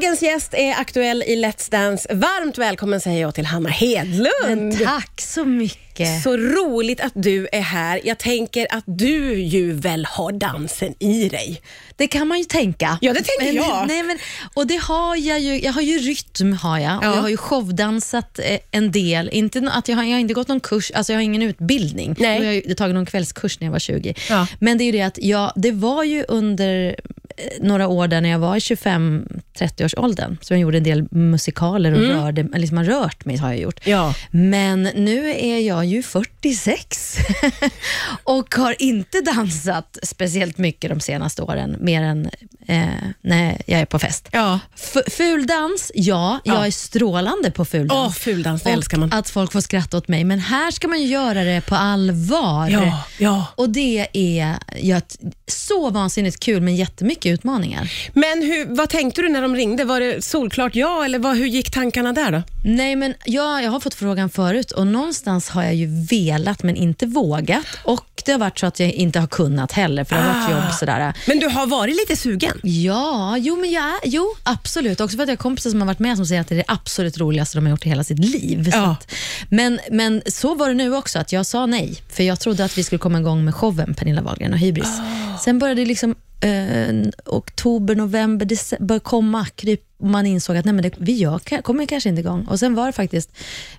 Dagens gäst är aktuell i Let's Dance. Varmt välkommen säger jag till Hanna Hedlund. Men tack så mycket. Så roligt att du är här. Jag tänker att du ju väl har dansen i dig. Det kan man ju tänka. Ja, det tänker men, jag. Nej, men, och det har jag ju. Jag har ju rytm har jag. Ja. jag har ju showdansat eh, en del. Inte, att jag, har, jag har inte gått någon kurs, alltså jag har ingen utbildning. Nej. Jag har ju tagit någon kvällskurs när jag var 20. Ja. Men det är ju det att jag, det var ju under några år där när jag var i 25-30 års åldern som jag gjorde en del musikaler och rörde, eller liksom har rört mig har jag gjort. Mm. Ja. Men nu är jag ju 46 och har inte dansat speciellt mycket de senaste åren, mer än eh, när jag är på fest. Ja. F- fuldans, ja, jag Ja. är strålande på fuldans. Åh, fuldans, det älskar man. att folk får skratta åt mig, men här ska man göra det på allvar. Ja, ja. Och det är ja, så vansinnigt kul, men jättemycket utmaningar. Men hur, vad tänkte du när de ringde? Var det solklart ja eller vad, hur gick tankarna där då? Nej, men jag, jag har fått frågan förut och någonstans har jag ju velat men inte vågat. Och det har varit så att jag inte har kunnat heller, för det har varit Ah. jobb sådär. Men du har varit lite sugen? Ja, jo, men jag jo, absolut. Också för att jag har kompisar som har varit med som säger att det är det absolut roligaste de har gjort i hela sitt liv. Ja. att, men, men så var det nu också, att jag sa nej. För jag trodde att vi skulle komma igång med showen Pernilla Wahlgren och Hybris. Ah. Sen började det liksom eh, oktober, november, december började komma kryp man insåg att nej, men det, vi gör, kommer kanske inte igång. Och Sen var det faktiskt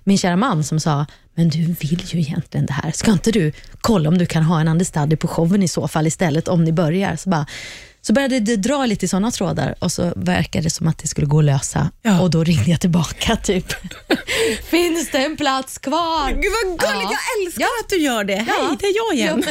min kära man som sa, men du vill ju egentligen det här. Ska inte du kolla om du kan ha en understudy på showen i så fall istället om ni börjar? Så, bara, så började det dra lite i sådana trådar och så verkade det som att det skulle gå att lösa. Ja. Och då ringde jag tillbaka typ. Finns det en plats kvar? Gud vad gulligt, Ja. jag älskar Ja. att du gör det. Hej, det är jag igen.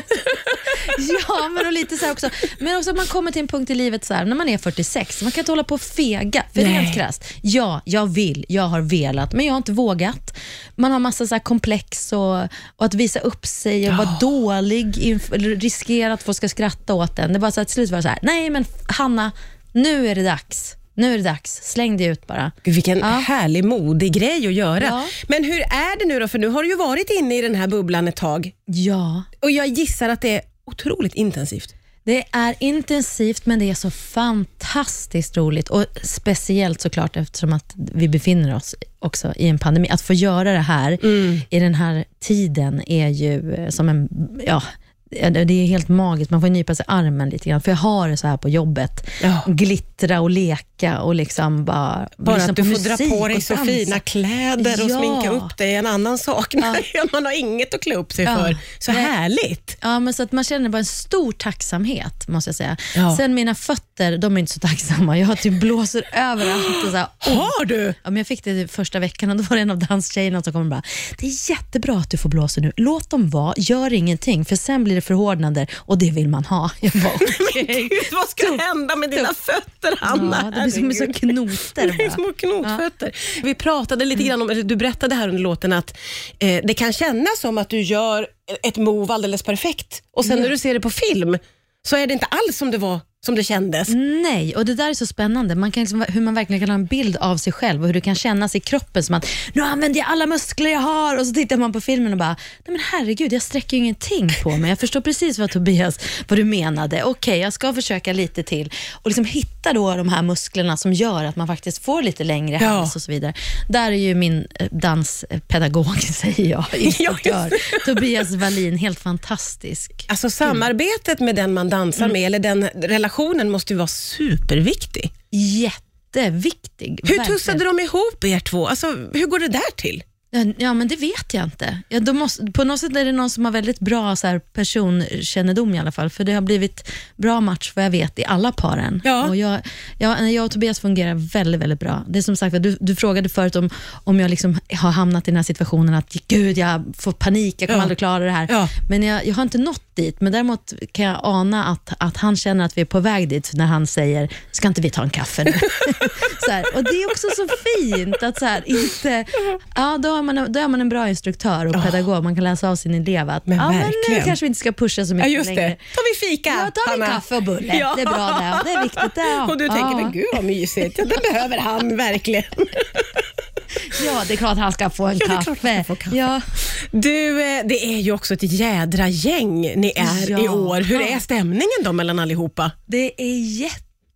Ja, men, och lite så också. Men också att man kommer till en punkt i livet så här, när man är 46, man kan inte hålla på och fega. För Nej. rent krasst, ja, jag vill, jag har velat, men jag har inte vågat. Man har massa så komplex och, och att visa upp sig och vara dålig, riskera att folk ska skratta åt en. Det var så att till slut var det så här, nej men Hanna, nu är det dags. Nu är det dags, släng dig ut bara. Gud, vilken Ja. härlig modig grej att göra. Ja. Men hur är det nu då? För nu har du ju varit inne i den här bubblan ett tag Ja. och jag gissar att det är otroligt intensivt. Det är intensivt men det är så fantastiskt roligt och speciellt såklart eftersom att vi befinner oss också i en pandemi. Att få göra det här i den här tiden är ju eh, som en, ja, det är helt magiskt. Man får nypa sig armen lite grann, för jag har det så här på jobbet. Ja. Glittra och leka och liksom bara Bara att du får dra på dig så fina kläder och Ja. sminka upp dig är en annan sak. när Man har inget att klä upp sig Ja. för. Så härligt. Ja, men så att man känner bara en stor tacksamhet, måste jag säga. Ja. Sen mina fötter, de är inte så tacksamma. Jag har typ blåser överallt. Och så här, Har du? Ja, men jag fick det första veckan och då var det en av danstjejerna som kom och bara, det är jättebra att du får blåsor nu. Låt dem vara, gör ingenting, för sen blir det förhårdnader och det vill man ha. Jag bara, okej. Gud, vad ska hända med dina fötter, Hanna? Ja, det blir som så Herregud. knoter Det små knotfötter. Vi pratade lite grann om, du berättade här under låten att eh, det kan kännas som att du gör ett move alldeles perfekt och sen när du ser det på film så är det inte alls som det var som det kändes. Nej, och det där är så spännande. Man kan liksom, hur man verkligen kan ha en bild av sig själv och hur det kan kännas i kroppen som att nu använder jag alla muskler jag har och så tittar man på filmen och bara, nej men herregud, jag sträcker ju ingenting på mig. Jag förstår precis vad Tobias, vad du menade. Okej, jag ska försöka lite till och liksom hitta då de här musklerna som gör att man faktiskt får lite längre Ja. hals och så vidare. Där är ju min eh, danspedagog, säger jag, instruktör, Tobias Wallin, helt fantastisk. Alltså samarbetet med den man dansar Mm. med, eller den relationen måste ju vara superviktig. Jätteviktig. Hur verkligen. tussade de ihop er två? Alltså, hur går det där till? Ja, men det vet jag inte. Ja, de måste, på något sätt är det någon som har väldigt bra så här, personkännedom i alla fall, för det har blivit bra match vad jag vet i alla paren. Ja. Och jag, jag, jag och Tobias fungerar väldigt, väldigt bra. Det är som sagt, du, du frågade förut om, om jag liksom har hamnat i den här situationen att gud, jag får panik, jag kommer Ja. aldrig klara det här. Ja. Men jag, jag har inte nått dit, men däremot kan jag ana att, att han känner att vi är på väg dit när han säger, ska inte vi ta en kaffe nu? så här, och Det är också så fint att så här, inte, ja, då, har man, då är man en bra instruktör och pedagog. Man kan läsa av sin elev att Men ja, men nu kanske vi inte ska pusha så Ja, mycket just längre. det. Tar vi fika, Ja, tar vi Hanna? kaffe och bulle. Ja. Det är bra det. Det är viktigt. Det, ja. Och du tänker, ja. men gud vad mysigt. Ja, det behöver han verkligen. Ja, det är klart han ska få en Ja, kaffe. få kaffe. Ja. Du, eh, det är ju också ett jädra gäng ni är Ja. i år. Hur Ja. är stämningen då mellan allihopa? Det är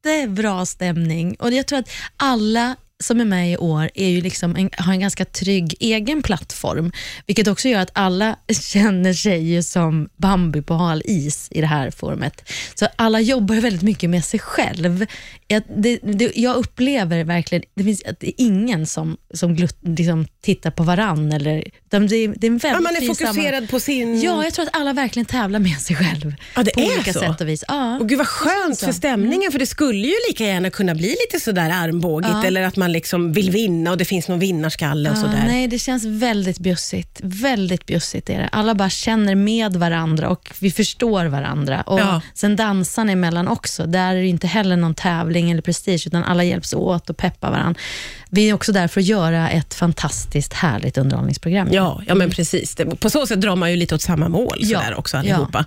jättebra stämning. Och jag tror att alla som är med i år är ju liksom en, har en ganska trygg egen plattform, vilket också gör att alla känner sig som Bambi på hal is i det här forumet. Så alla jobbar väldigt mycket med sig själv. Jag, det, det, jag upplever verkligen, det finns att det är ingen som, som glut, liksom tittar på varann. Eller, det, det är en väldigt Ja, man är fokuserad samman- på sin... Ja, jag tror att alla verkligen tävlar med sig själv. Ja, det på är olika så? sätt och vis. Ja. Och gud vad skönt för stämningen, för det skulle ju lika gärna kunna bli lite sådär armbågigt eller att man liksom vill vinna och det finns någon vinnarskalle och Ja, sådär. nej, det känns väldigt bjussigt. Väldigt bjussigt är det. Alla bara känner med varandra och vi förstår varandra. Och Ja. Sen dansarna emellan också. Där är det inte heller någon tävling eller prestige, utan alla hjälps åt och peppar varandra. Vi är också där för att göra ett fantastiskt härligt underhållningsprogram. Ja, ja men precis. På så sätt drar man ju lite åt samma mål Ja, sådär också allihopa.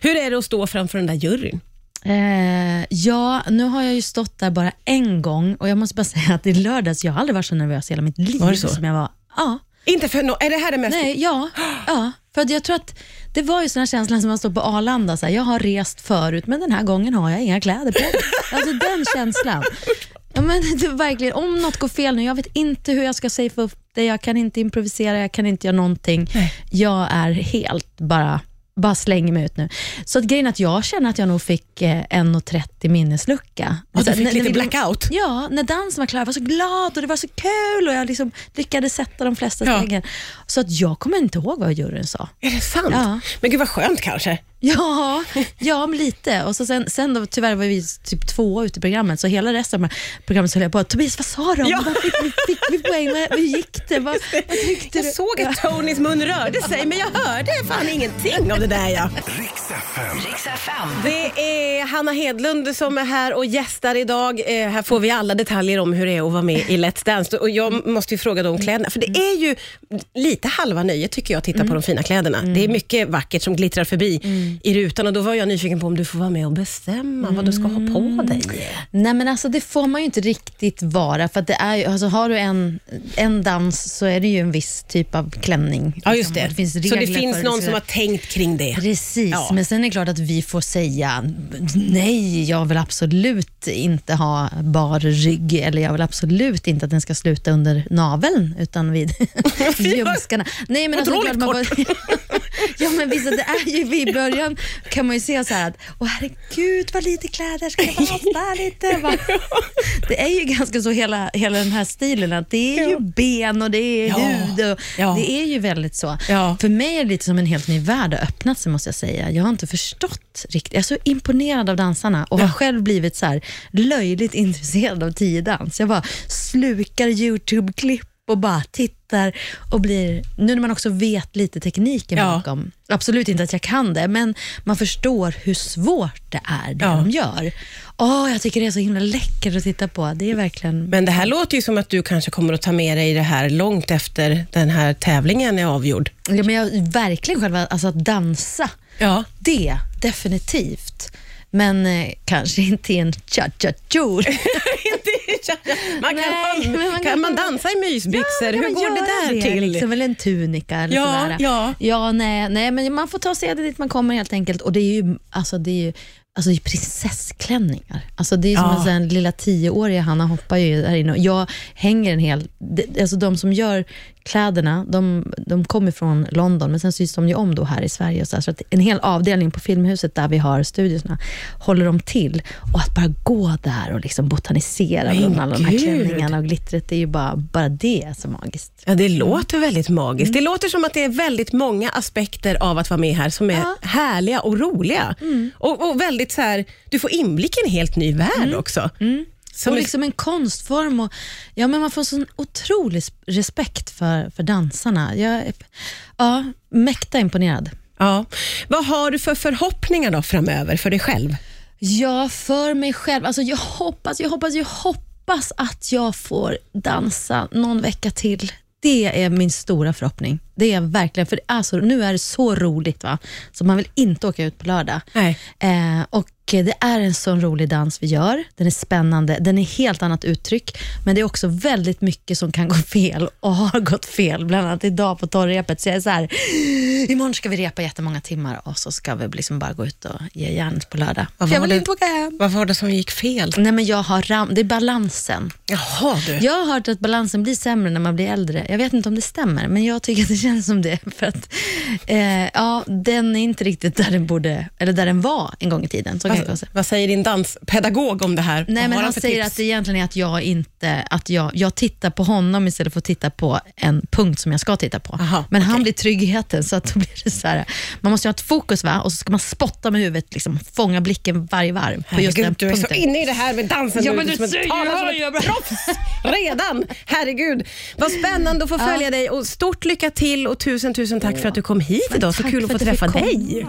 Hur är det att stå framför den där juryn? Eh, ja, nu har jag ju stått där bara en gång och jag måste bara säga att i lördags, jag har aldrig varit så nervös i hela mitt liv Var det så? som jag var. Ja. Inte för no- är det här det mest... Nej, ja, ja. För jag tror att det var ju såna känslan som man står på Arlanda, så här, jag har rest förut men den här gången har jag inga kläder på. Alltså den känslan. Ja, men det verkligen, om något går fel nu, jag vet inte hur jag ska safea upp det, jag kan inte improvisera, jag kan inte göra någonting. Nej. Jag är helt bara bara slänger mig ut nu. Så att grejen är att jag känner att jag nog fick eh, 1,30 minneslucka. Och du fick när- lite när vi- blackout? Ja, när dansen var klar, jag var så glad och det var så kul och jag liksom lyckades sätta de flesta Ja. stegen. Så att jag kommer inte ihåg vad juryn sa. Är det sant? Ja. Men gud vad skönt kanske. Ja, ja men lite. Och så sen, sen då, tyvärr var vi typ två ute i programmet, så hela resten av programmet så höll jag på, Tobias vad sa de? Ja. Fick, vi, fick vi poäng? Hur gick det? Vad, vad tyckte Jag du? såg att Tonys mun rörde sig, men jag hörde fan ingenting av det där. Ja. Riks FM. Det är Hanna Hedlund som är här och gästar idag. Eh, här får vi alla detaljer om hur det är att vara med i Let's Dance. Och jag måste ju fråga om kläderna, för det är ju lite halva nöjet tycker jag att titta på de fina kläderna. Det är mycket vackert som glittrar förbi i rutan och då var jag nyfiken på om du får vara med och bestämma vad du ska ha på dig. Nej men alltså det får man ju inte riktigt vara, för att det är ju, alltså, har du en, en dans så är det ju en viss typ av klänning. Ja, just Liksom, det. och finns Så det finns någon ska som har tänkt kring det. Precis, Ja. men sen är det klart att vi får säga nej, jag vill absolut inte ha bar rygg eller jag vill absolut inte att den ska sluta under naveln utan vid ljumskarna. Nej, men alltså, det klart man ja, men visst, det är ju i början kan man ju se så här att, åh herregud vad lite kläder, ska bara avspärra lite? Va? Det är ju ganska så hela, hela den här stilen, att det är ju ben och det är Ja. hud och Ja. det är ju väldigt så. Ja. För mig är det lite som en helt ny värld har öppnat sig måste jag säga. Jag har inte förstått riktigt. Jag är så imponerad av dansarna och har själv blivit så här löjligt intresserad av tiodans. Jag bara slukar YouTube-klipp och bara tittar och blir, nu när man också vet lite tekniken Ja. bakom, absolut inte att jag kan det, men man förstår hur svårt det är det Ja. de gör. Åh, jag tycker det är så himla läckert att titta på. Det är verkligen... Men det här låter ju som att du kanske kommer att ta med dig det här långt efter den här tävlingen är avgjord. Ja, men jag, verkligen själva, alltså att dansa. Ja. Det, definitivt. Men eh, kanske inte i en cha-cha-jour. man kan, Nej, men man kan, man dansa i mysbyxor? kan Hur man går det där till? Liksom, eller en tunika eller Ja, sådär. ja. ja nej, nej, men man får ta sig dit man kommer helt enkelt. Och det är ju, alltså, det är ju Alltså är prinsessklänningar. Alltså det är som Ja. en sån lilla tioåriga Hanna hoppar ju där inne. Och Jag hänger en hel... Alltså de som gör kläderna, de, de kommer från London, men sen sys de ju om då här i Sverige. Så, så att en hel avdelning på Filmhuset där vi har studierna håller de till. Och att bara gå där och liksom botanisera Men bland alla de här klänningarna och glittret, det är ju bara, bara det är så magiskt. Ja, det låter väldigt magiskt. Det låter som att det är väldigt många aspekter av att vara med här som är Ja. härliga och roliga. Och, och väldigt så här, du får inblick i en helt ny värld också. Som och liksom en konstform. Och, ja, men man får sån otrolig sp- respekt för, för dansarna. Jag är ja, mäkta imponerad. ja. Vad har du för förhoppningar då framöver för dig själv? Ja, för mig själv. Alltså, jag hoppas, jag hoppas, jag hoppas att jag får dansa någon vecka till. Det är min stora förhoppning. Det är verkligen, för är så, nu är det så roligt va, så man vill inte åka ut på lördag. Eh, och det är en sån rolig dans vi gör. Den är spännande, den är helt annat uttryck, men det är också väldigt mycket som kan gå fel och har gått fel. Bland annat idag på torrrepet. Så jag är så här, imorgon ska vi repa jättemånga timmar och så ska vi liksom bara gå ut och ge järnet på lördag. Vad jag vill inte åka hem. Vad var det som gick fel? Nej, men jag har ram, det är balansen. Jaha du. Jag har hört att balansen blir sämre när man blir äldre. Jag vet inte om det stämmer, men jag tycker att det känns som det. För att, eh, ja, den är inte riktigt där den, borde, eller där den var en gång i tiden. Så Vad, vad säger din danspedagog om det här? Nej, men han säger tips? att det egentligen är att jag inte, att jag, jag tittar på honom istället för att titta på en punkt som jag ska titta på. Aha, men han okej. blir tryggheten, så att då blir det så här, man måste ha ett fokus va? och så ska man spotta med huvudet, liksom, fånga blicken varje varv på just den Herregud, du är så punkten. inne i det här med dansen Ja, nu. men Du du talar som ett proffs redan. Herregud. Vad spännande att få följa dig och stort lycka till och tusen tusen tack för att du kom hit idag. Så tack kul att få träffa dig.